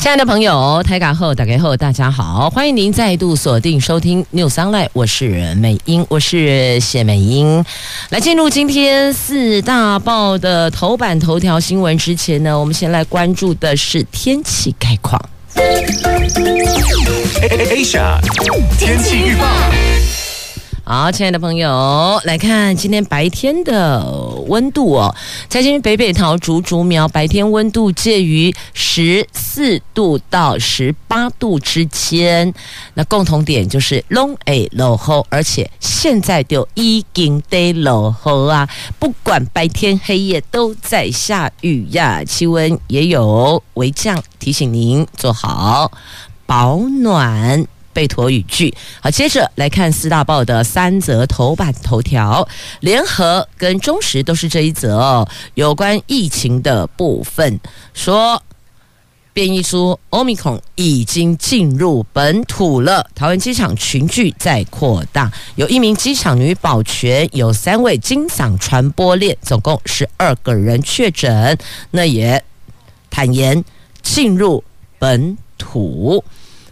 亲爱的朋友，台港后打开后，大家好，欢迎您再度锁定收听 News Online，我是美英，我是谢美英。来进入今天四大报的头版头条新闻之前呢，我们先来关注的是天气概况。Asia 天气预报。好，亲爱的朋友，来看今天白天的温度哦。在今天北北桃竹竹苗白天温度介于十四度到十八度之间。那共同点就是拢会落雨，而且现在就已经在落雨啊！不管白天黑夜都在下雨呀，气温也有微降，提醒您做好保暖。备妥语句。好，接着来看四大报的三则头版头条，联合跟中时都是这一则哦，有关疫情的部分，说变异株 Omicron 已经进入本土了，桃园机场群聚在扩大，有一名机场女保全，有三位经嗓传播链，总共十二个人确诊，那也坦言进入本土。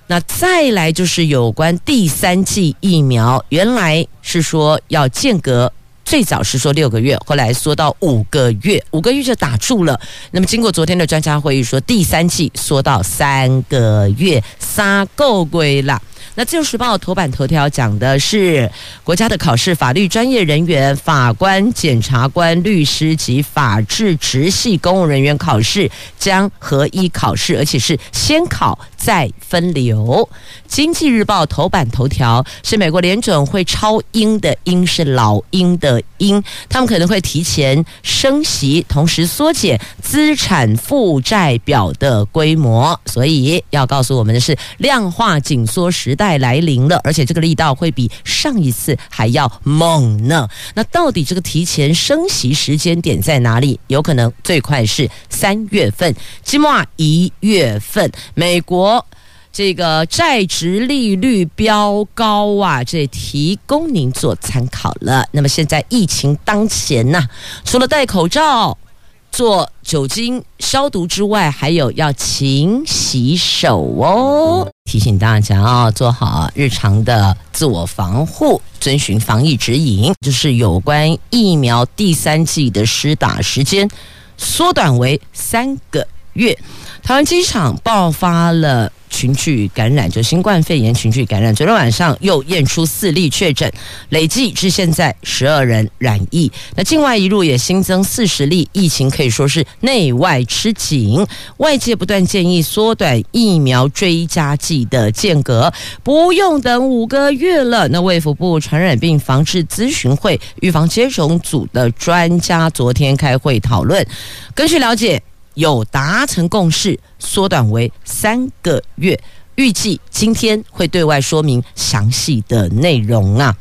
那再来就是有关第三剂疫苗，原来是说要间隔，最早是说六个月，后来缩到五个月，五个月就打住了。那么经过昨天的专家会议，说第三季缩到三个月，杀够鬼了。那自由时报头版头条讲的是国家的考试，法律专业人员、法官、检察官、律师及法制直系公务人员考试将合一考试，而且是先考再分流。经济日报头版头条是美国联准会超鹰的鹰是老鹰的鹰，他们可能会提前升息，同时缩减资产负债表的规模，所以要告诉我们的是量化紧缩时代。来临了，而且这个力道会比上一次还要猛呢。那到底这个提前升息时间点在哪里？有可能最快是三月份，起码一月份。美国这个债值利率飙高啊，这提供您做参考了。那么现在疫情当前呐、啊，除了戴口罩。做酒精消毒之外，还有要勤洗手哦。提醒大家啊，做好日常的自我防护，遵循防疫指引。就是有关疫苗第三剂的施打时间缩短为三个月。台湾机场爆发了。群聚感染，就新冠肺炎群聚感染。昨天晚上又验出四例确诊，累计至现在十二人染疫。那境外移入也新增四十例，疫情可以说是内外吃紧。外界不断建议缩短疫苗追加剂的间隔，不用等五个月了。那卫福部传染病防治咨询会预防接种组的专家昨天开会讨论，根据了解。有达成共识，缩短为三个月，预计今天会对外说明详细的内容啊。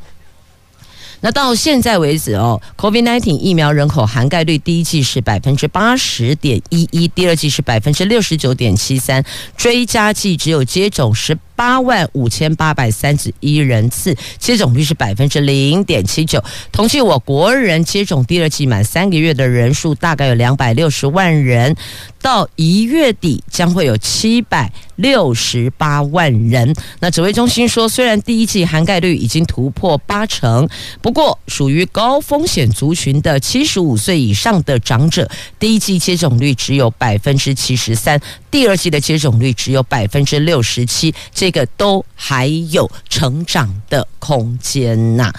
那到现在为止哦，COVID-19 疫苗人口涵盖率第一季是百分之八十点一一，第二季是百分之六十九点七三，追加剂只有接种十八万五千八百三十一人次，接种率是百分之零点七九。统计我国人接种第二剂满三个月的人数大概有两百六十万人，到一月底将会有七百六十八万人。那指挥中心说，虽然第一剂涵盖率已经突破八成。不过，属于高风险族群的七十五岁以上的长者，第一剂接种率只有百分之七十三，第二季的接种率只有百分之六十七，这个都还有成长的空间呐。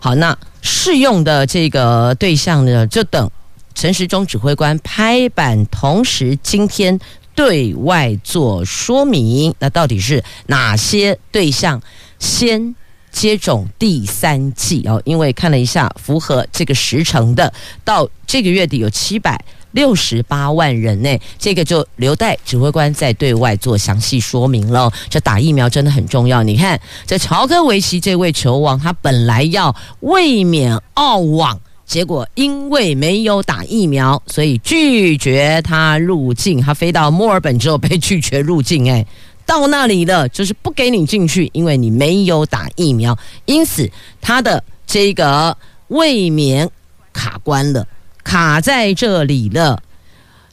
好，那适用的这个对象呢，就等陈时中指挥官拍板，同时今天对外做说明，那到底是哪些对象先？接种第三剂哦，因为看了一下，符合这个时程的，到这个月底有七百六十八万人呢，这个就留待指挥官再对外做详细说明了。这打疫苗真的很重要。你看，这乔科维奇这位球王，他本来要卫冕澳网，结果因为没有打疫苗，所以拒绝他入境。他飞到墨尔本之后被拒绝入境，哎，到那里了就是不给你进去，因为你没有打疫苗，因此他的这个卫冕卡关了，卡在这里了。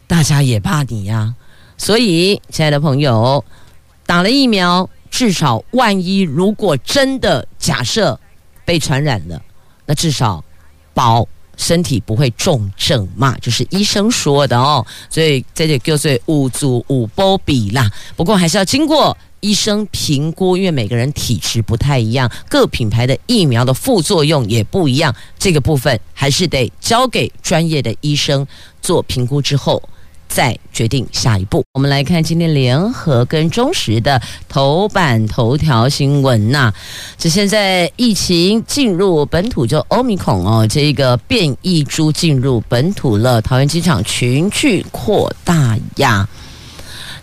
大家也怕你呀、所以亲爱的朋友，打了疫苗，至少万一如果真的假设被传染了，那至少。保身体不会重症嘛，就是医生说的哦，所以这就叫做五组五波比啦。不过还是要经过医生评估，因为每个人体质不太一样，各品牌的疫苗的副作用也不一样，这个部分还是得交给专业的医生做评估之后。再决定下一步。我们来看今天联合跟中时的头版头条新闻呐、啊。这现在疫情进入本土，就欧米孔哦，这个变异株进入本土了。桃园机场群聚扩大呀。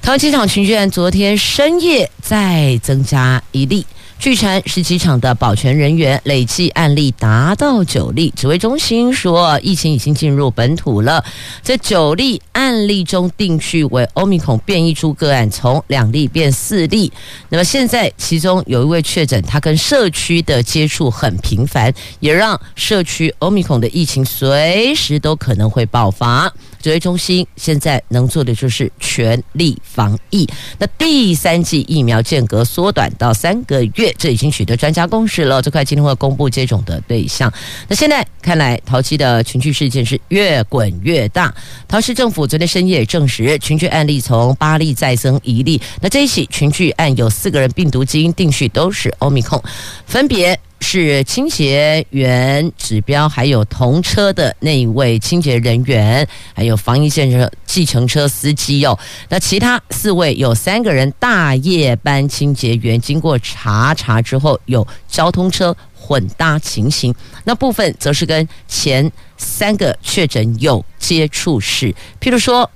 桃园机场群聚案昨天深夜再增加一例。据传是机场的保全人员，累计案例达到九例。指挥中心说，疫情已经进入本土了。这九例案例中，定序为欧米孔变异株个案，从两例变四例。那么现在，其中有一位确诊，他跟社区的接触很频繁，也让社区欧米孔的疫情随时都可能会爆发。指挥中心现在能做的就是全力防疫。那第三剂疫苗间隔缩短到三个月，这已经取得专家共识了。这块今天会公布接种的对象。那现在看来，桃机的群聚事件是越滚越大。桃市政府昨天深夜也证实，群聚案例从八例再增一例。那这一起群聚案有四个人病毒基因定序都是欧米控，分别。是清洁员指标，还有同车的那一位清洁人员，还有防疫建设计程车司机哦。那其他四位有三个人大夜班清洁员，经过查查之后有交通车混搭情形。那部分则是跟前三个确诊有接触史，譬如说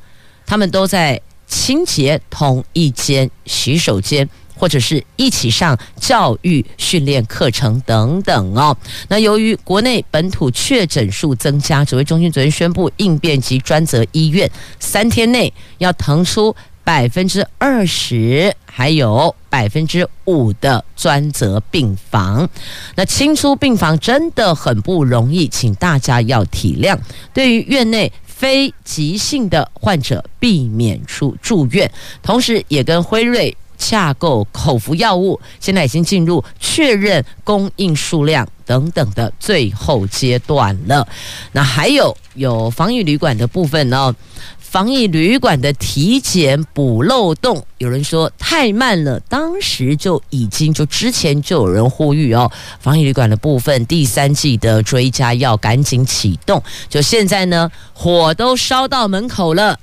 他们都在清洁同一间洗手间。或者是一起上教育训练课程等等哦。那由于国内本土确诊数增加，指挥中心昨天宣布，应变及专责医院三天内要腾出百分之二十，还有百分之五的专责病房。那清出病房真的很不容易，请大家要体谅。对于院内非急性的患者，避免出住院，同时也跟辉瑞。洽购口服药物，现在已经进入确认供应数量等等的最后阶段了。那还有有防疫旅馆的部分呢？防疫旅馆的体检补漏洞，有人说太慢了，当时就已经就之前就有人呼吁哦，防疫旅馆的部分第三季的追加要赶紧启动。就现在呢，火都烧到门口了，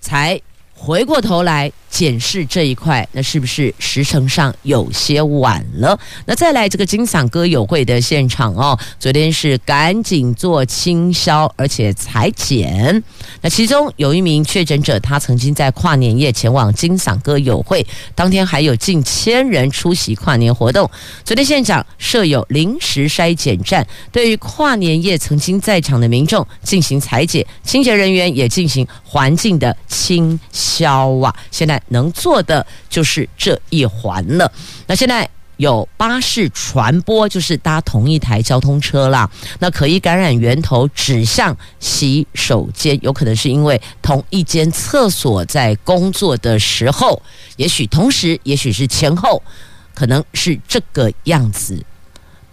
才。回过头来检视这一块，那是不是时程上有些晚了？那再来这个金嗓歌友会的现场哦，昨天是赶紧做清消，而且裁剪。那其中有一名确诊者，他曾经在跨年夜前往金嗓歌友会，当天还有近千人出席跨年活动。昨天现场设有临时筛检站，对于跨年夜曾经在场的民众进行裁剪，清洁人员也进行环境的清。消啊！现在能做的就是这一环了。那现在有巴士传播，就是搭同一台交通车啦。那可疑感染源头指向洗手间，有可能是因为同一间厕所在工作的时候，也许同时，也许是前后，可能是这个样子。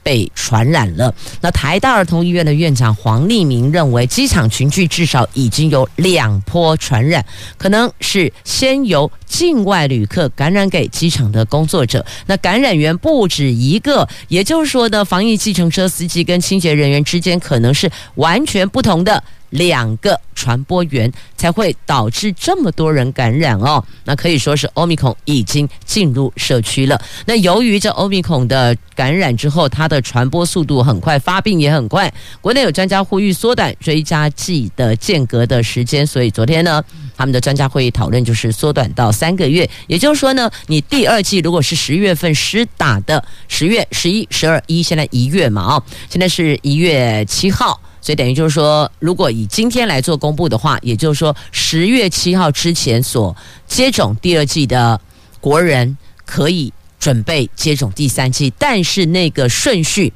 被传染了。那台大儿童医院的院长黄立明认为，机场群聚至少已经有两波传染，可能是先由境外旅客感染给机场的工作者。那感染源不止一个，也就是说呢，防疫计程车司机跟清洁人员之间可能是完全不同的。两个传播源才会导致这么多人感染哦，那可以说是欧米孔已经进入社区了。那由于这欧米孔的感染之后，它的传播速度很快，发病也很快。国内有专家呼吁缩短追加剂的间隔的时间，所以昨天呢，他们的专家会议讨论就是缩短到三个月。也就是说呢，你第二季如果是十月份施打的，十月、十一、十二、一，现在一月嘛，哦，现在是一月七号。所以等于就是说，如果以今天来做公布的话，也就是说十月七号之前所接种第二季的国人可以准备接种第三季，但是那个顺序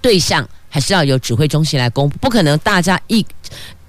对象还是要由指挥中心来公布，不可能大家一。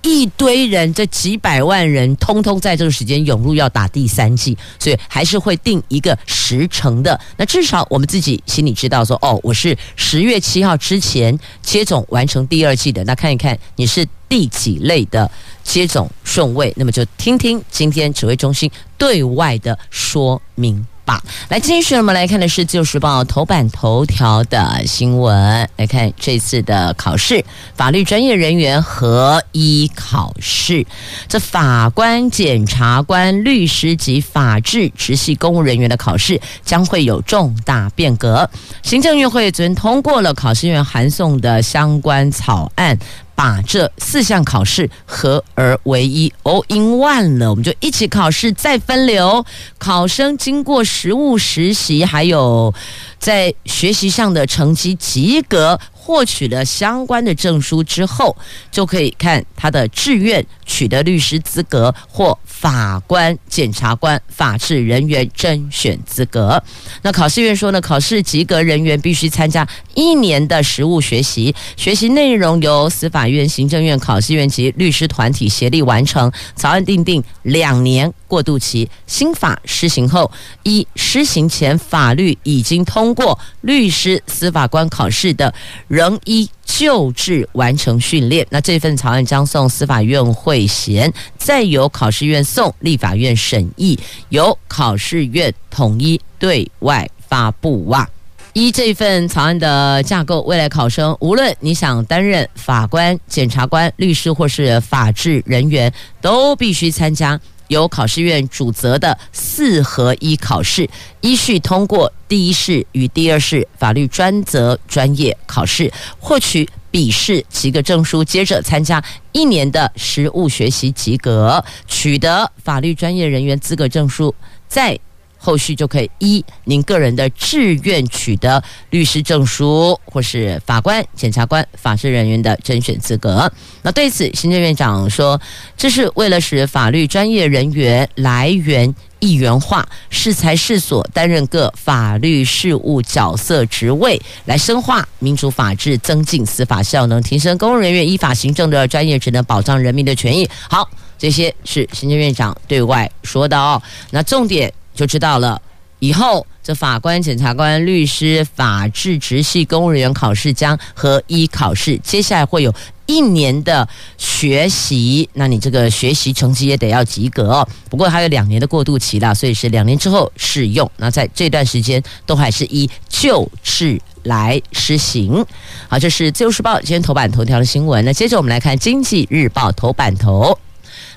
一堆人，这几百万人，通通在这个时间涌入要打第三剂，所以还是会定一个时程的。那至少我们自己心里知道说，哦，我是十月七号之前接种完成第二剂的。那看一看你是第几类的接种顺位，那么就听听今天指挥中心对外的说明。吧，来继续，我们来看的是《自由时报》头版头条的新闻。来看这次的考试，法律专业人员合一考试。这法官、检察官、律师及法制直系公务人员的考试将会有重大变革。行政院会昨天通过了考试院函送的相关草案。把这四项考试合而为一，all in one 了，我们就一起考试再分流。考生经过实务实习，还有在学习上的成绩及格。获取了相关的证书之后，就可以看他的志愿取得律师资格或法官、检察官、法制人员甄选资格。那考试院说呢，考试及格人员必须参加一年的实务学习，学习内容由司法院、行政院、考试院及律师团体协力完成。草案订定两年过渡期，新法施行后，一施行前法律已经通过律师、司法官考试的。仍依旧制完成训练。那这份草案将送司法院会衔，再由考试院送立法院审议，由考试院统一对外发布。哇！依这份草案的架构，未来考生无论你想担任法官、检察官、律师或是法制人员，都必须参加。由考试院主责的四合一考试，依序通过第一试与第二试法律专责专业考试，获取笔试及格证书，接着参加一年的实务学习及格，取得法律专业人员资格证书，再。后续就可以依您个人的志愿取得律师证书，或是法官、检察官、法制人员的甄选资格。那对此，行政院长说，这是为了使法律专业人员来源一元化，适才适所担任各法律事务角色职位，来深化民主法治，增进司法效能，提升公务人员依法行政的专业职能，保障人民的权益。好，这些是行政院长对外说的哦。那重点。就知道了，以后这法官、检察官、律师、法制直系公务人员考试将合一考试，接下来会有一年的学习，那你这个学习成绩也得要及格。不过还有两年的过渡期啦，所以是两年之后适用。那在这段时间都还是依旧制来施行。好，这是自由时报今天头版头条的新闻。那接着我们来看经济日报头版头。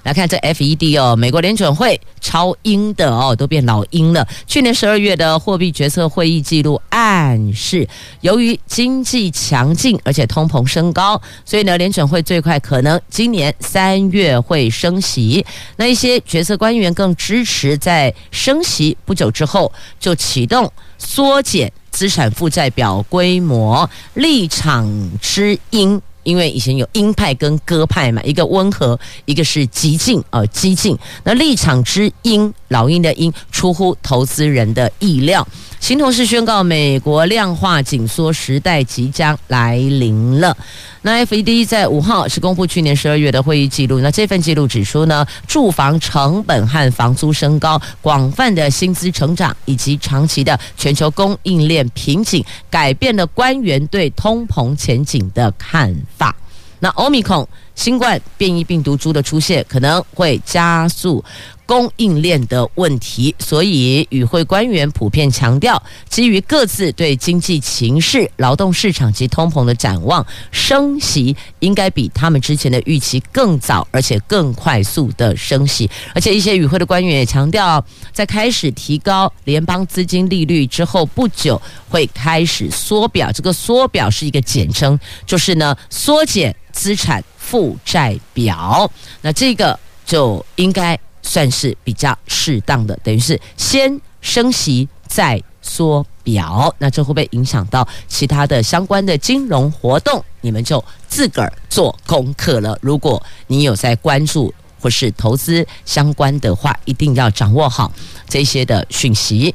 来看这 FED 哦，美国联准会超鹰的哦，都变老鹰了。去年十二月的货币决策会议记录暗示，由于经济强劲而且通膨升高，所以呢，联准会最快可能今年三月会升息。那一些决策官员更支持在升息不久之后就启动缩减资产负债表规模，立场之鹰。因为以前有鹰派跟鸽派嘛，一个温和，一个是激进，呃，激进。那立场之鹰，老鹰的鹰，出乎投资人的意料。新同事宣告，美国量化紧缩时代即将来临了。那 FED 在五号是公布去年十二月的会议记录。那这份记录指出呢，住房成本和房租升高、广泛的薪资成长以及长期的全球供应链瓶颈，改变了官员对通膨前景的看法。那欧米孔新冠变异病毒株的出现，可能会加速。供应链的问题，所以与会官员普遍强调，基于各自对经济形势、劳动市场及通膨的展望，升息应该比他们之前的预期更早，而且更快速的升息。而且一些与会的官员也强调，在开始提高联邦资金利率之后不久，会开始缩表。这个缩表是一个简称，就是呢缩减资产负债表。那这个就应该。算是比较适当的，等于是先升息再缩表，那这会不会影响到其他的相关的金融活动？你们就自个儿做功课了。如果你有在关注或是投资相关的话，一定要掌握好这些的讯息。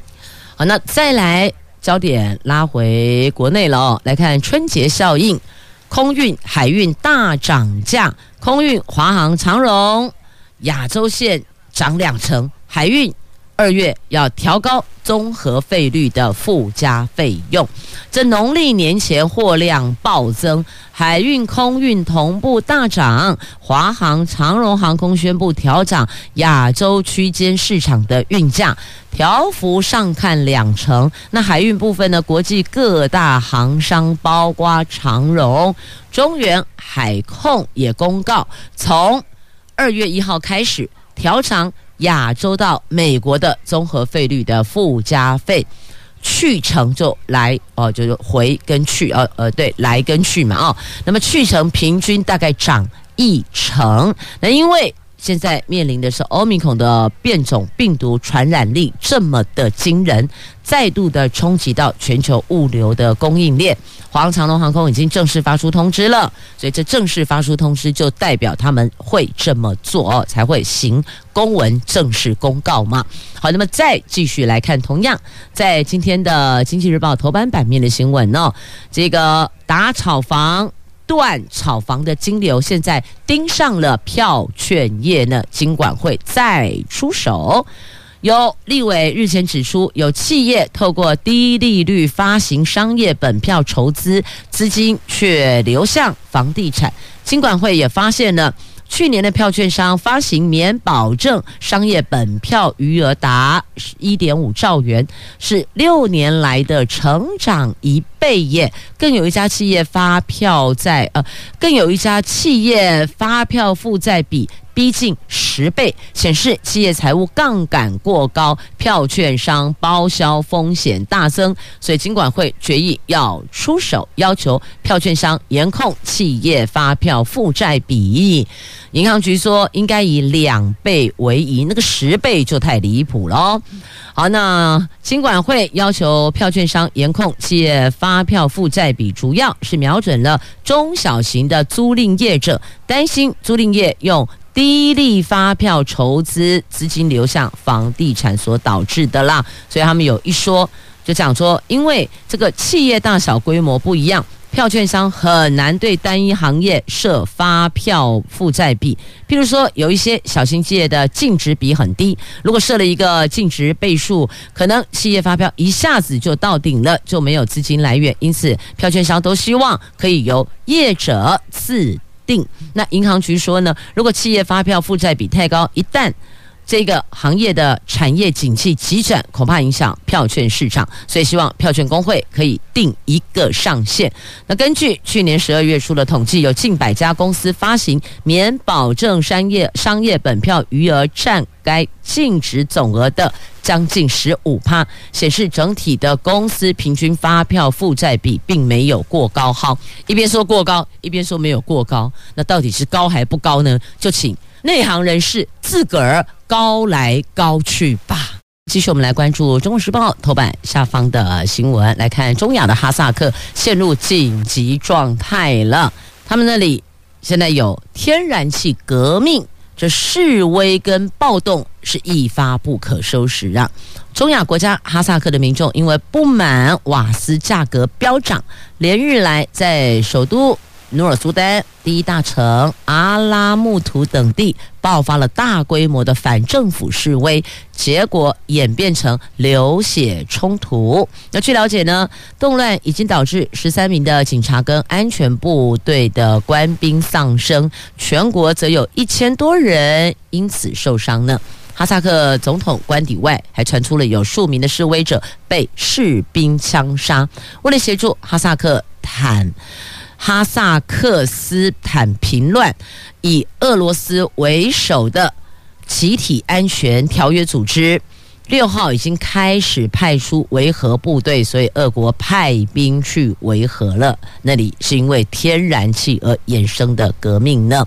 好，那再来焦点拉回国内了哦，来看春节效应，空运、海运大涨价，空运华航、长荣、亚洲线涨两成，海运。二月要调高综合费率的附加费用，这农历年前货量暴增，海运、空运同步大涨。华航、长荣航空宣布调涨亚洲区间市场的运价，调幅上看两成。那海运部分呢？国际各大航商，包括长荣、中远海控也公告，从二月一号开始调涨。亚洲到美国的综合费率的附加费，去程就来哦，就是回跟去，呃呃，对，来跟去嘛，哦，那么去程平均大概涨一成，那因为。现在面临的是欧米孔的变种病毒传染力这么的惊人，再度的冲击到全球物流的供应链。华航、长龙航空已经正式发出通知了，所以这正式发出通知就代表他们会这么做，才会行公文正式公告嘛。好，那么再继续来看，同样在今天的《经济日报》头版版面的新闻哦，这个打炒房。断炒房的金流现在盯上了票券业呢，金管会再出手。有立委日前指出，有企业透过低利率发行商业本票筹资，资金却流向房地产。金管会也发现了。去年的票券商发行免保证商业本票余额达一点五兆元，是六年来的成长一倍耶。更有一家企业发票在呃，更有一家企业发票负债比。逼近十倍，显示企业财务杠杆过高，票券商包销风险大增，所以金管会决议要出手，要求票券商严控企业发票负债比。银行局说应该以两倍为宜，那个十倍就太离谱了。好，那金管会要求票券商严控企业发票负债比，主要是瞄准了中小型的租赁业者，担心租赁业用。低利发票筹资，资金流向房地产所导致的啦，所以他们有一说，就讲说，因为这个企业大小规模不一样，票券商很难对单一行业设发票负债比。譬如说，有一些小型企业的净值比很低，如果设了一个净值倍数，可能企业发票一下子就到顶了，就没有资金来源。因此，票券商都希望可以由业者自。定。那银行局说呢，如果企业发票负债比太高，一旦这个行业的产业景气急转，恐怕影响票券市场，所以希望票券工会可以定一个上限。那根据去年十二月初的统计，有近百家公司发行免保证商业商业本票余额占该净值总额的将近十五趴，显示整体的公司平均发票负债比并没有过高。好，一边说过高，一边说没有过高，那到底是高还不高呢？就请内行人士自个儿高来高去吧。继续，我们来关注《中国时报》头版下方的新闻，来看中亚的哈萨克陷入紧急状态了。他们那里现在有天然气革命。这示威跟暴动是一发不可收拾啊！中亚国家哈萨克的民众因为不满瓦斯价格飙涨，连日来在首都。努尔苏丹第一大城阿拉木图等地爆发了大规模的反政府示威，结果演变成流血冲突。那据了解呢，动乱已经导致十三名的警察跟安全部队的官兵丧生，全国则有一千多人因此受伤呢。哈萨克总统官邸外还传出了有数名的示威者被士兵枪杀。为了协助哈萨克坦。哈萨克斯坦平乱，以俄罗斯为首的集体安全条约组织六号已经开始派出维和部队，所以俄国派兵去维和了。那里是因为天然气而衍生的革命呢？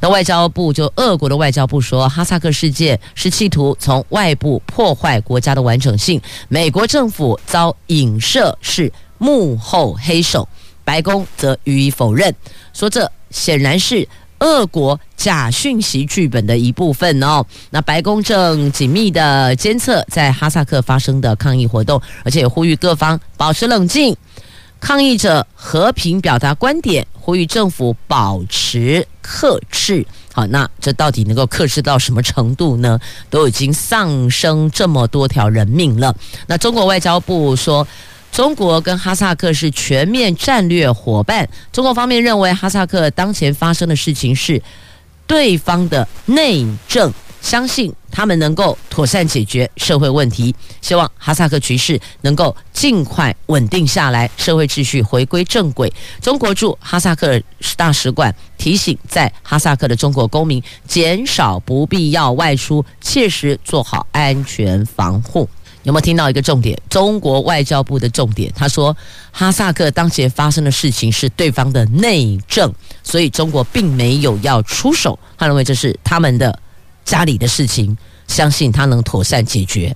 那外交部就俄国的外交部说，哈萨克事件是企图从外部破坏国家的完整性，美国政府遭影射是幕后黑手。白宫则予以否认，说这显然是。俄国假讯息剧本的一部分哦。那白宫正紧密的监测在哈萨克发生的抗议活动，而且呼吁各方保持冷静，抗议者和平表达观点，呼吁政府保持克制。好，那这到底能够克制到什么程度呢？都已经丧生这么多条人命了。那中国外交部说。中国跟哈萨克是全面战略伙伴。中国方面认为，哈萨克当前发生的事情是对方的内政，相信他们能够妥善解决社会问题。希望哈萨克局势能够尽快稳定下来，社会秩序回归正轨。中国驻哈萨克大使馆提醒，在哈萨克的中国公民减少不必要外出，切实做好安全防护。有没有听到一个重点？中国外交部的重点，他说哈萨克当前发生的事情是对方的内政，所以中国并没有要出手。他认为这是他们的家里的事情，相信他能妥善解决。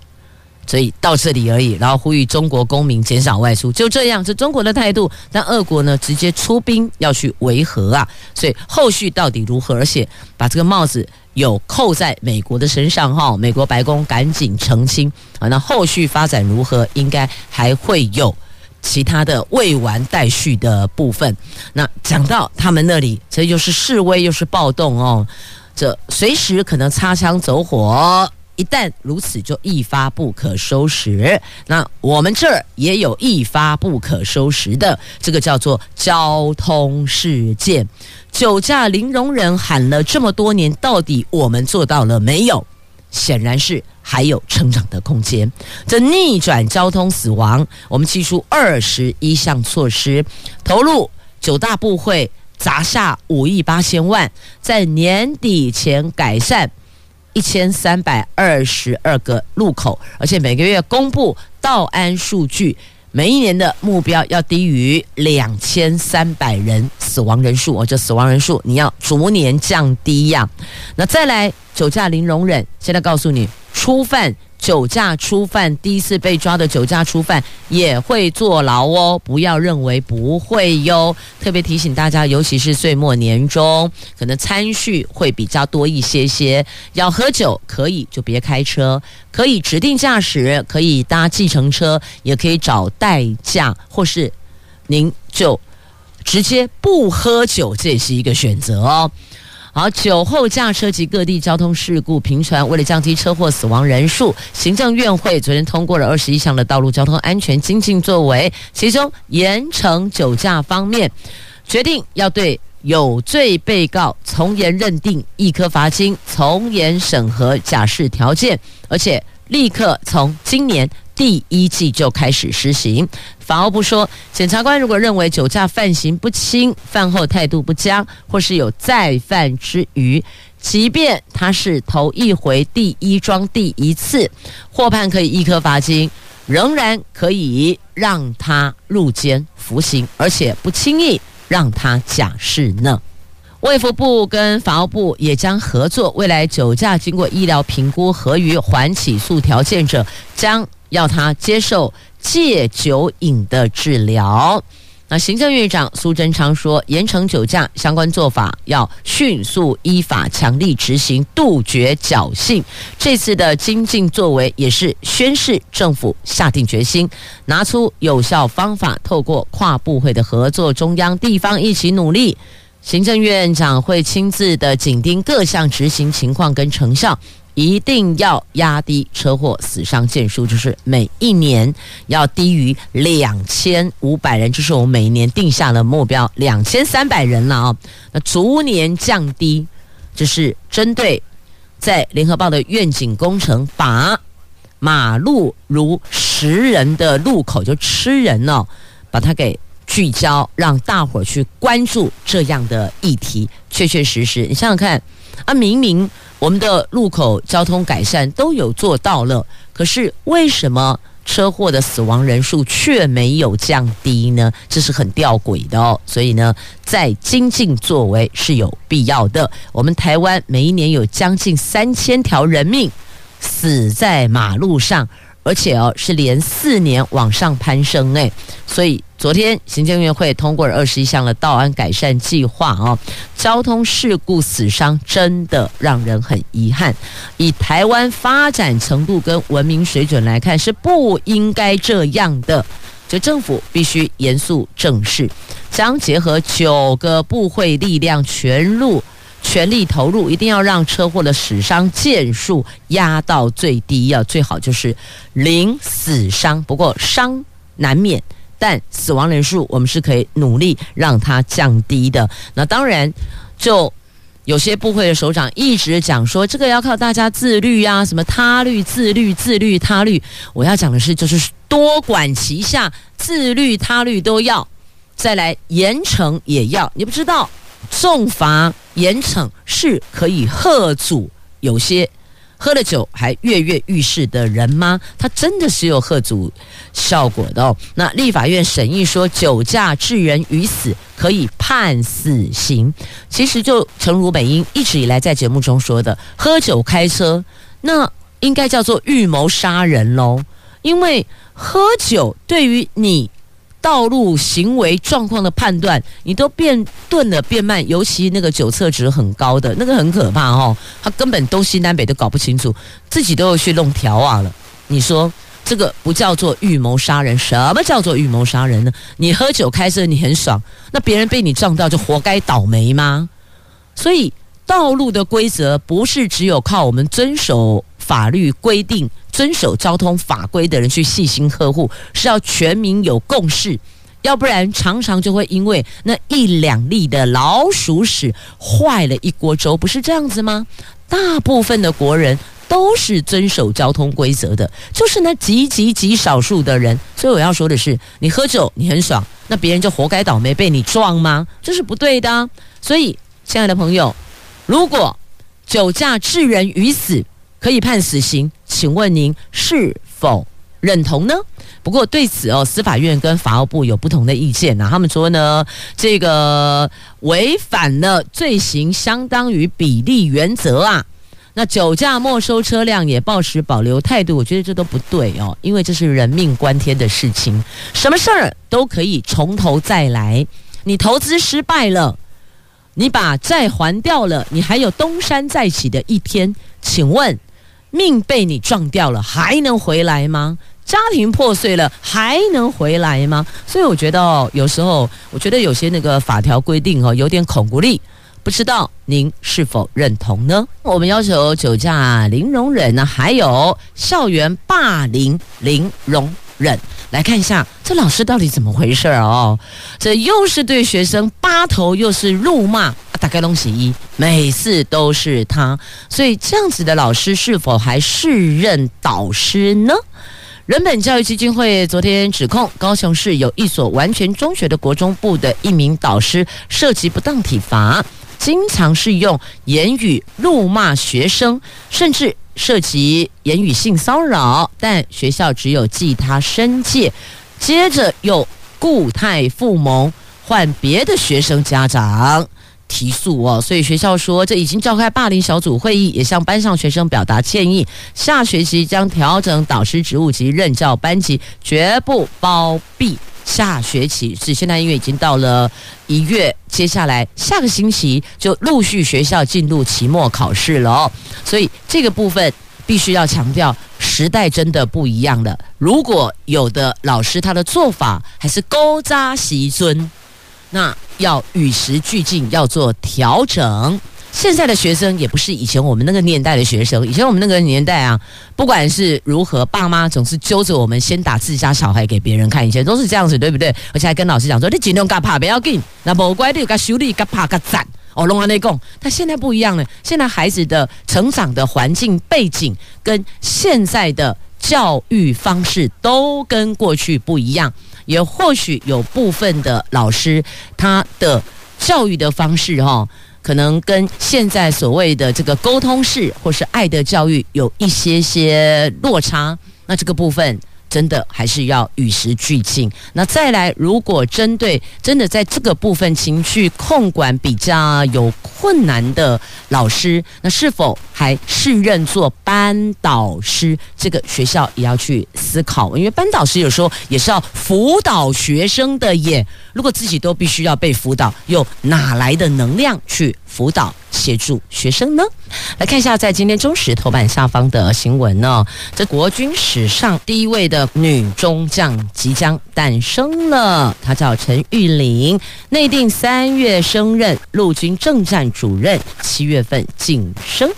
所以到这里而已，然后呼吁中国公民减少外出，就这样，是中国的态度。但俄国呢，直接出兵要去维和啊，所以后续到底如何？而且把这个帽子。有扣在美国的身上哈，美国白宫赶紧澄清啊，那后续发展如何？应该还会有其他的未完待续的部分。那讲到他们那里，这又是示威又是暴动哦，这随时可能擦枪走火。一旦如此，就一发不可收拾。那我们这儿也有一发不可收拾的，这个叫做交通事件。酒驾零容忍喊了这么多年，到底我们做到了没有？显然是还有成长的空间。这逆转交通死亡，我们提出二十一项措施，投入九大部会，砸下五亿八千万，在年底前改善。一千三百二十二个路口，而且每个月公布道安数据，每一年的目标要低于两千三百人死亡人数，哦，这死亡人数你要逐年降低呀。那再来酒驾零容忍，现在告诉你，初犯。酒驾初犯，第一次被抓的酒驾初犯也会坐牢哦，不要认为不会哟。特别提醒大家，尤其是岁末年终，可能餐叙会比较多一些些。要喝酒可以就别开车，可以指定驾驶，可以搭计程车，也可以找代驾，或是您就直接不喝酒，这也是一个选择哦。好，酒后驾车及各地交通事故频传，为了降低车祸死亡人数，行政院会昨天通过了二十一项的道路交通安全精进作为，其中严惩酒驾方面，决定要对有罪被告从严认定，一颗罚金，从严审核假释条件，而且立刻从今年。第一季就开始实行。法务部说，检察官如果认为酒驾犯刑不轻，犯后态度不佳，或是有再犯之虞，即便他是头一回第一桩第一次获判可以一颗罚金，仍然可以让他入监服刑，而且不轻易让他假释呢。卫福部跟法务部也将合作，未来酒驾经过医疗评估合于缓起诉条件者，将要他接受戒酒瘾的治疗。那行政院长苏贞昌说，严惩酒驾相关做法要迅速依法强力执行，杜绝侥幸。这次的精进作为也是宣示政府下定决心，拿出有效方法，透过跨部会的合作，中央地方一起努力。行政院长会亲自的紧盯各项执行情况跟成效。一定要压低车祸死伤件数，就是每一年要低于两千五百人，就是我们每一年定下的目标，两千三百人了啊。那逐年降低，就是针对在联合报的愿景工程，把马路如食人的路口就吃人哦，把它给聚焦，让大伙儿去关注这样的议题，确确实实，你想想看啊，明明。我们的路口交通改善都有做到了，可是为什么车祸的死亡人数却没有降低呢？这是很吊诡的哦。所以呢，在精进作为是有必要的。我们台湾每一年有将近三千条人命死在马路上。而且哦，是连四年往上攀升诶，所以昨天行政院会通过了二十一项的道安改善计划哦，交通事故死伤真的让人很遗憾。以台湾发展程度跟文明水准来看，是不应该这样的。就政府必须严肃正视，将结合九个部会力量全入。全力投入，一定要让车祸的死伤件数压到最低要！最好就是零死伤。不过伤难免，但死亡人数我们是可以努力让它降低的。那当然，就有些部会的首长一直讲说，这个要靠大家自律啊，什么他律、自律、自律、他律。我要讲的是，就是多管齐下，自律、他律都要，再来严惩也要。你不知道。重罚严惩是可以吓阻有些喝了酒还跃跃欲试的人吗？他真的是有吓阻效果的哦。那立法院审议说，酒驾致人于死可以判死刑。其实就诚如美英一直以来在节目中说的，喝酒开车那应该叫做预谋杀人喽，因为喝酒对于你。道路行为状况的判断，你都变钝了，变慢，尤其那个酒测值很高的那个很可怕哦，他根本东西南北都搞不清楚，自己都要去弄条啊了。你说这个不叫做预谋杀人？什么叫做预谋杀人呢？你喝酒开车，你很爽，那别人被你撞到就活该倒霉吗？所以道路的规则不是只有靠我们遵守法律规定。遵守交通法规的人去细心呵护，是要全民有共识，要不然常常就会因为那一两粒的老鼠屎坏了一锅粥，不是这样子吗？大部分的国人都是遵守交通规则的，就是那极极极少数的人。所以我要说的是，你喝酒你很爽，那别人就活该倒霉被你撞吗？这是不对的。所以，亲爱的朋友，如果酒驾致人于死，可以判死刑，请问您是否认同呢？不过对此哦，司法院跟法务部有不同的意见呐。他们说呢，这个违反了罪行相当于比例原则啊。那酒驾没收车辆也抱持保留态度，我觉得这都不对哦，因为这是人命关天的事情，什么事儿都可以从头再来。你投资失败了，你把债还掉了，你还有东山再起的一天，请问？命被你撞掉了，还能回来吗？家庭破碎了，还能回来吗？所以我觉得哦，有时候我觉得有些那个法条规定哦，有点恐怖力，不知道您是否认同呢？我们要求酒驾零容忍呢，还有校园霸凌零容忍。来看一下这老师到底怎么回事哦？这又是对学生巴头，又是辱骂。大概东西一，每次都是他，所以这样子的老师是否还是任导师呢？人本教育基金会昨天指控高雄市有一所完全中学的国中部的一名导师涉及不当体罚，经常是用言语辱骂学生，甚至涉及言语性骚扰，但学校只有记他申诫，接着又故态复萌，换别的学生家长。提速哦，所以学校说这已经召开霸凌小组会议，也向班上学生表达歉意。下学期将调整导师职务及任教班级，绝不包庇。下学期是现在，因为已经到了一月，接下来下个星期就陆续学校进入期末考试了哦。所以这个部分必须要强调，时代真的不一样了。如果有的老师他的做法还是古早时阵。那要与时俱进，要做调整。现在的学生也不是以前我们那个年代的学生。以前我们那个年代啊，不管是如何，爸妈总是揪着我们先打自家小孩给别人看，以前都是这样子，对不对？而且还跟老师讲说：“你尽量干怕不要紧，那不乖的，该修理，该怕，该赞。”哦，龙安内贡。但现在不一样了，现在孩子的成长的环境背景跟现在的教育方式都跟过去不一样。也或许有部分的老师，他的教育的方式哈，可能跟现在所谓的这个沟通式或是爱的教育有一些些落差，那这个部分。真的还是要与时俱进。那再来，如果针对真的在这个部分情绪控管比较有困难的老师，那是否还适任做班导师？这个学校也要去思考，因为班导师有时候也是要辅导学生的耶。如果自己都必须要被辅导，又哪来的能量去辅导协助学生呢？来看一下，在今天中时头版下方的新闻呢，这国军史上第一位的女中将即将诞生了，她叫陈玉玲，内定三月升任陆军政战主任，七月份晋升。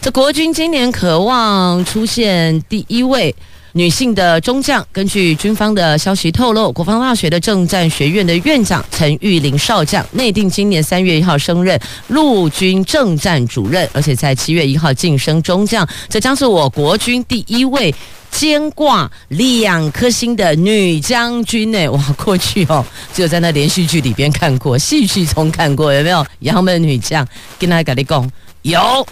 这国军今年渴望出现第一位。女性的中将，根据军方的消息透露，国防大学的政战学院的院长陈玉玲少将内定今年三月一号升任陆军政战主任，而且在七月一号晋升中将，这将是我国军第一位肩挂两颗星的女将军呢！哇，过去哦，只有在那连续剧里边看过，戏剧中看过，有没有？杨门女将跟大家跟你讲，有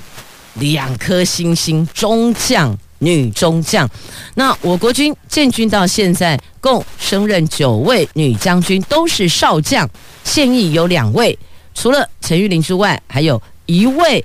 两颗星星中将。女中将，那我国军建军到现在共升任九位女将军，都是少将，现役有两位，除了陈玉玲之外，还有一位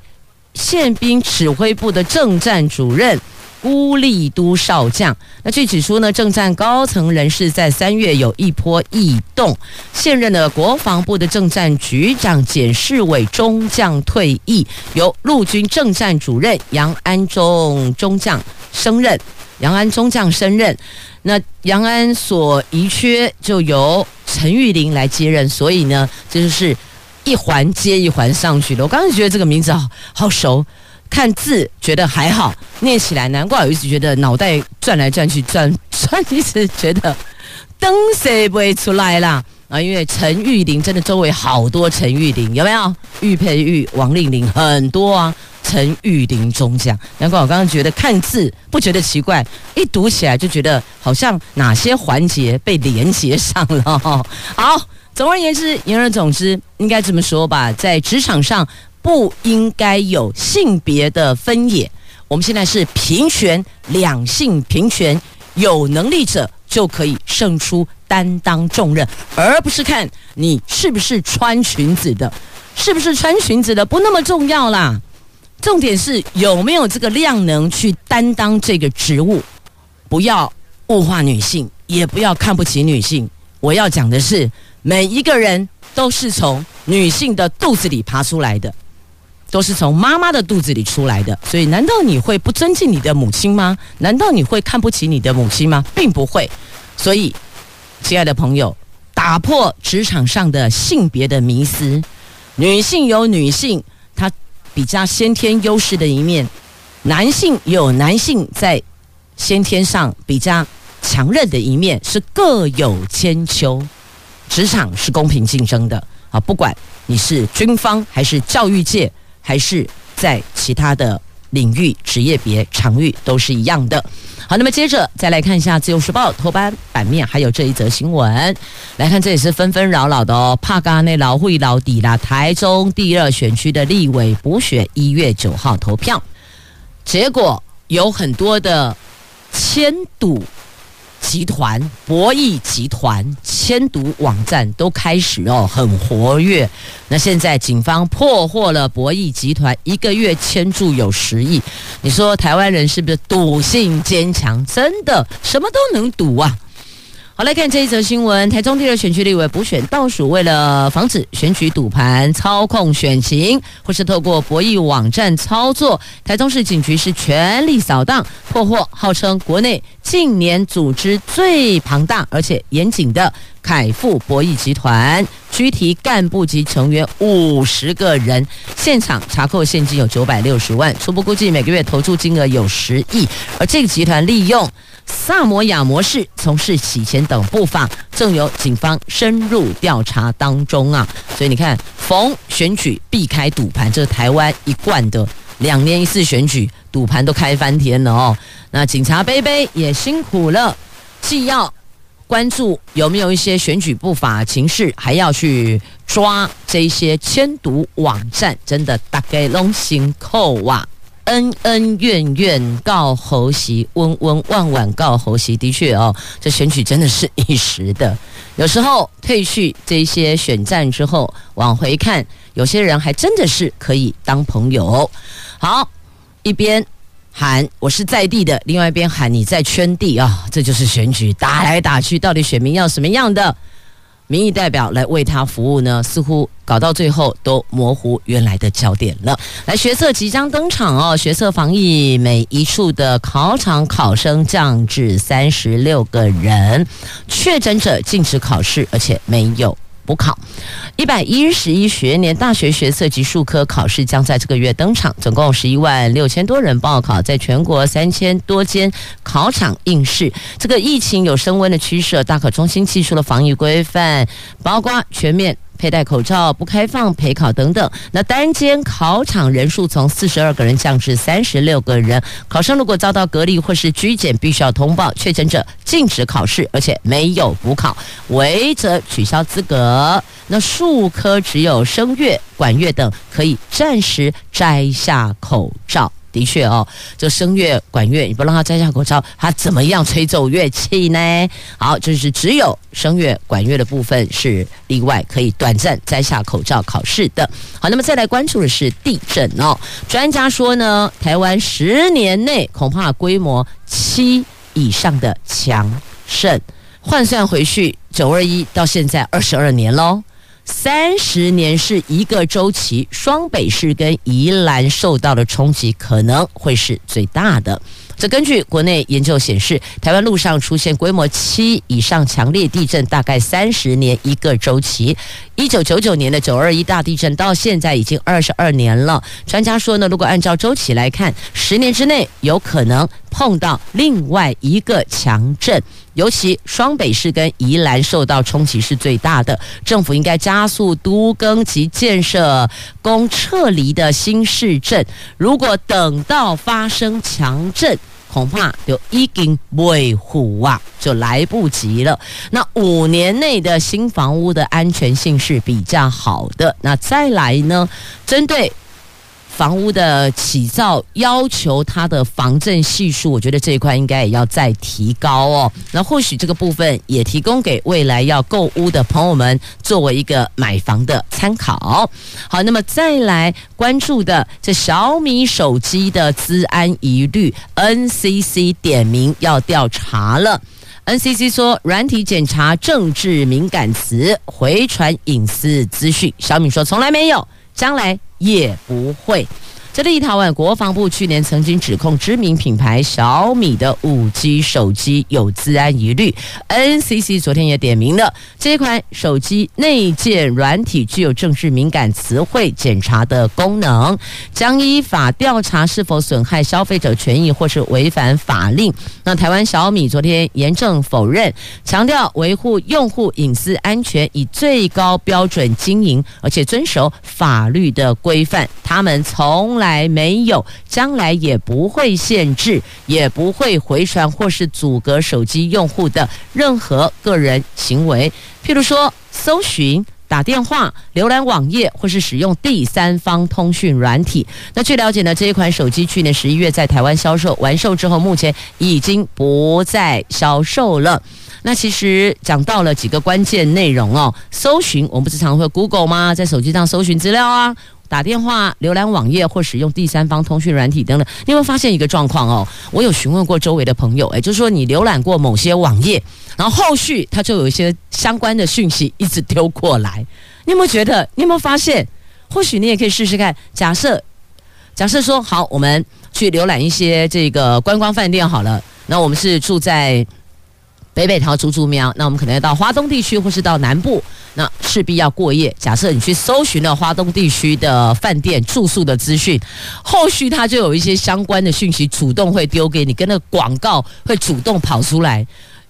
宪兵指挥部的政战主任。辜立都少将，那据指出呢，政战高层人士在三月有一波异动，现任的国防部的政战局长简世伟中将退役，由陆军政战主任杨安中中将升任，杨安中将升任，那杨安所遗缺就由陈玉玲来接任，所以呢，这就是一环接一环上去了。我刚才觉得这个名字好好熟。看字觉得还好，念起来难怪我一直觉得脑袋转来转去转转，一直觉得灯谁不会出来啦啊！因为陈玉玲真的周围好多陈玉玲，有没有？玉佩玉、王令玲很多啊。陈玉玲中将，难怪我刚刚觉得看字不觉得奇怪，一读起来就觉得好像哪些环节被连接上了。好，总而言之，言而总之，应该这么说吧，在职场上。不应该有性别的分野，我们现在是平权，两性平权，有能力者就可以胜出，担当重任，而不是看你是不是穿裙子的，是不是穿裙子的不那么重要啦，重点是有没有这个量能去担当这个职务，不要物化女性，也不要看不起女性。我要讲的是，每一个人都是从女性的肚子里爬出来的。都是从妈妈的肚子里出来的，所以难道你会不尊敬你的母亲吗？难道你会看不起你的母亲吗？并不会。所以，亲爱的朋友，打破职场上的性别的迷思，女性有女性比较先天优势的一面，男性有男性在先天上比较强韧的一面，是各有千秋。职场是公平竞争的啊，不管你是军方还是教育界。还是在其他的领域、职业别、场域都是一样的。好，那么接着再来看一下《自由时报》头版版面，还有这一则新闻。来看，这也是纷纷扰扰的哦。帕嘎内劳会老底啦，台中第二选区的立委补选一月九号投票，结果有很多的签赌。集团博弈集团签赌网站都开始哦，很活跃。那现在警方破获了博弈集团，一个月签注有十亿。你说台湾人是不是赌性坚强？真的什么都能赌啊！好，来看这一则新闻：台中第二选区立委补选倒数，为了防止选举赌盘操控选情，或是透过博弈网站操作，台中市警局是全力扫荡，破获号称国内近年组织最庞大而且严谨的凯富博弈集团，拘提干部及成员五十个人，现场查扣现金有九百六十万，初步估计每个月投注金额有十亿，而这个集团利用。萨摩亚模式从事洗钱等不法，正由警方深入调查当中啊！所以你看，逢选举必开赌盘，这是台湾一贯的，两年一次选举，赌盘都开翻天了哦。那警察杯杯也辛苦了，既要关注有没有一些选举不法情事，还要去抓这些签赌网站，真的大概拢辛苦啊！恩恩怨怨告侯席，温温万万告侯席。的确哦，这选举真的是一时的。有时候退去这些选战之后，往回看，有些人还真的是可以当朋友。好，一边喊我是在地的，另外一边喊你在圈地啊，这就是选举打来打去，到底选民要什么样的？民意代表来为他服务呢，似乎搞到最后都模糊原来的焦点了。来，学测即将登场哦，学测防疫每一处的考场考生降至三十六个人，确诊者禁止考试，而且没有。补考，一百一十一学年大学学测及数科考试将在这个月登场，总共十一万六千多人报考，在全国三千多间考场应试。这个疫情有升温的趋势，大考中心提出了防疫规范，包括全面。佩戴口罩、不开放陪考等等。那单间考场人数从四十二个人降至三十六个人。考生如果遭到隔离或是拘检，必须要通报。确诊者禁止考试，而且没有补考，违则取消资格。那术科只有声乐、管乐等可以暂时摘下口罩。的确哦，这声乐管乐，你不让他摘下口罩，他怎么样吹奏乐器呢？好，就是只有声乐管乐的部分是例外，可以短暂摘下口罩考试的。好，那么再来关注的是地震哦。专家说呢，台湾十年内恐怕规模七以上的强震，换算回去，九二一到现在二十二年喽。三十年是一个周期，双北市跟宜兰受到的冲击可能会是最大的。这根据国内研究显示，台湾陆上出现规模七以上强烈地震，大概三十年一个周期。一九九九年的九二一大地震到现在已经二十二年了。专家说呢，如果按照周期来看，十年之内有可能碰到另外一个强震。尤其双北市跟宜兰受到冲击是最大的，政府应该加速都更及建设供撤离的新市镇。如果等到发生强震，恐怕就已经维护啊，就来不及了。那五年内的新房屋的安全性是比较好的。那再来呢，针对。房屋的起造要求，它的防震系数，我觉得这一块应该也要再提高哦。那或许这个部分也提供给未来要购屋的朋友们作为一个买房的参考。好，那么再来关注的这小米手机的资安疑虑，NCC 点名要调查了。NCC 说，软体检查政治敏感词，回传隐私资讯。小米说从来没有，将来。也不会。这立陶宛国防部去年曾经指控知名品牌小米的五 G 手机有治安疑虑，NCC 昨天也点名了这款手机内建软体具有政治敏感词汇检查的功能，将依法调查是否损害消费者权益或是违反法令。那台湾小米昨天严正否认，强调维护用户隐私安全，以最高标准经营，而且遵守法律的规范。他们从来没有，将来也不会限制，也不会回传或是阻隔手机用户的任何个人行为，譬如说搜寻、打电话、浏览网页或是使用第三方通讯软体。那据了解呢，这一款手机去年十一月在台湾销售完售之后，目前已经不再销售了。那其实讲到了几个关键内容哦，搜寻我们不是常会 Google 吗？在手机上搜寻资料啊。打电话、浏览网页或使用第三方通讯软体等等，你有没有发现一个状况哦？我有询问过周围的朋友，诶，就是说你浏览过某些网页，然后后续它就有一些相关的讯息一直丢过来。你有没有觉得？你有没有发现？或许你也可以试试看。假设，假设说好，我们去浏览一些这个观光饭店好了，那我们是住在。北北桃竹竹苗，那我们可能要到花东地区或是到南部，那势必要过夜。假设你去搜寻了花东地区的饭店住宿的资讯，后续它就有一些相关的讯息主动会丢给你，跟那个广告会主动跑出来。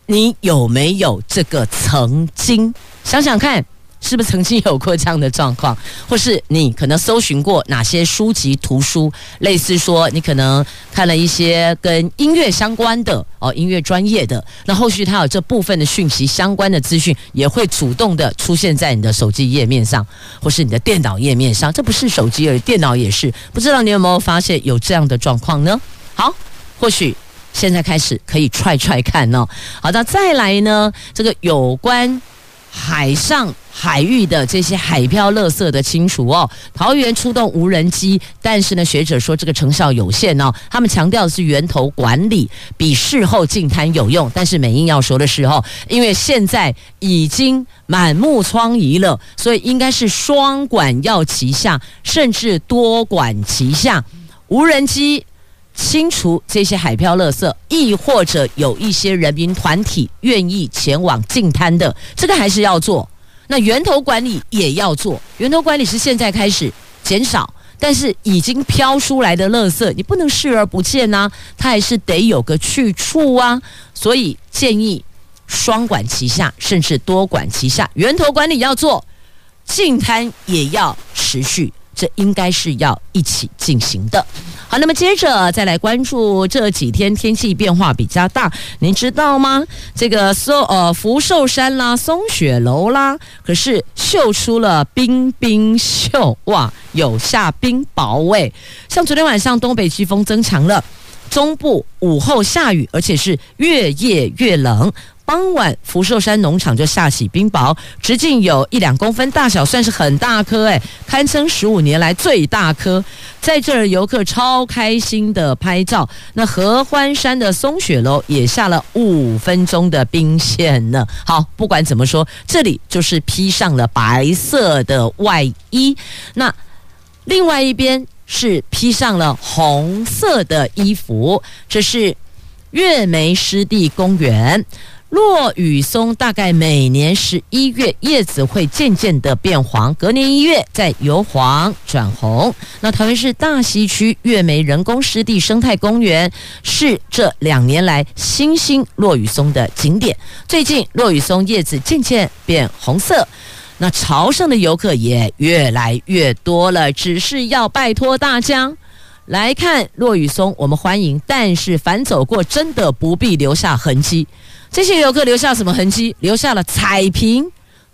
你有没有这个曾经？想想看，是不是曾经有过这样的状况？或是你可能搜寻过哪些书籍、图书，类似说你可能看了一些跟音乐相关的哦，音乐专业的，那后续它有这部分的讯息相关的资讯，也会主动的出现在你的手机页面上，或是你的电脑页面上。这不是手机而已，电脑也是。不知道你有没有发现有这样的状况呢？好，或许现在开始可以踹踹看哦。好的，再来呢，这个有关海上。海域的这些海漂垃圾的清除哦，桃园出动无人机，但是呢，学者说这个成效有限哦。他们强调的是源头管理比事后净滩有用，但是美英要说的是哦，因为现在已经满目疮痍了，所以应该是双管要齐下，甚至多管齐下，无人机清除这些海漂垃圾，亦或者有一些人民团体愿意前往净滩的，这个还是要做。那源头管理也要做，源头管理是现在开始减少，但是已经飘出来的垃圾，你不能视而不见呐、它还是得有个去处啊。所以建议双管齐下，甚至多管齐下，源头管理要做，净滩也要持续。这应该是要一起进行的。好，那么接着再来关注这几天天气变化比较大，您知道吗？这个松呃福寿山啦、松雪楼啦，可是秀出了冰冰秀哇，有下冰雹喂。像昨天晚上东北季风增强了，中部午后下雨，而且是越夜越冷。傍晚，福寿山农场就下起冰雹，直径有一两公分大小，算是很大颗哎，堪称十五年来最大颗。在这儿，游客超开心的拍照。那合欢山的松雪楼也下了五分钟的冰线呢。好，不管怎么说，这里就是披上了白色的外衣。那另外一边是披上了红色的衣服，这是月眉湿地公园。落羽松大概每年十一月叶子会渐渐的变黄，隔年一月再由黄转红。那桃园市大溪区月眉人工湿地生态公园是这两年来新兴落羽松的景点。最近落羽松叶子渐渐变红色，那朝圣的游客也越来越多了。只是要拜托大家 来看落羽松，我们欢迎，但是凡走过真的不必留下痕迹。这些游客留下什么痕迹？留下了彩屏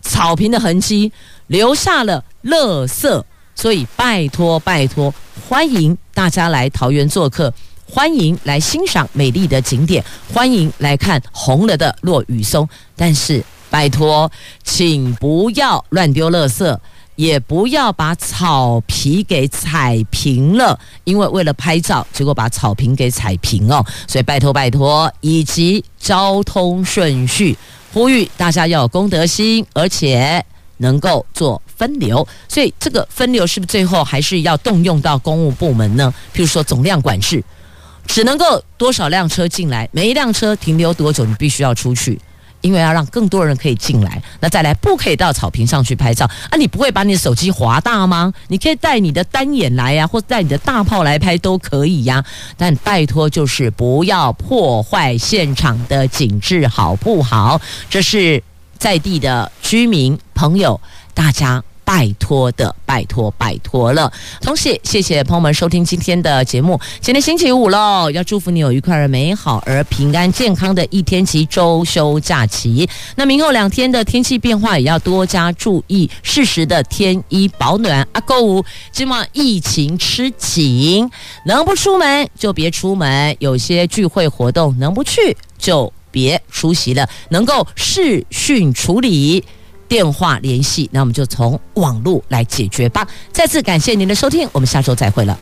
草坪的痕迹，留下了垃圾。所以拜托拜托，欢迎大家来桃园做客，欢迎来欣赏美丽的景点，欢迎来看红了的落羽松。但是拜托，请不要乱丢垃圾。也不要把草皮给踩平了，因为为了拍照，结果把草坪给踩平哦。所以拜托拜托，以及交通顺序，呼吁大家要有公德心，而且能够做分流。所以这个分流是不是最后还是要动用到公务部门呢？譬如说总量管制，只能够多少辆车进来，每一辆车停留多久，你必须要出去。因为要让更多人可以进来，那再来不可以到草坪上去拍照啊！你不会把你的手机划大吗？你可以带你的单眼来呀、或者带你的大炮来拍都可以呀、但拜托，就是不要破坏现场的景致，好不好？这是在地的居民朋友，大家。拜托的，拜托，拜托了。同时，谢谢朋友们收听今天的节目。今天星期五喽，要祝福你有愉快而美好而平安健康的一天及周休假期。那明后两天的天气变化也要多加注意，适时的添衣保暖。阿购物，今晚疫情吃紧，能不出门就别出门。有些聚会活动能不去就别出席了，能够视讯处理。电话联系，那我们就从网络来解决吧。再次感谢您的收听，我们下周再会了。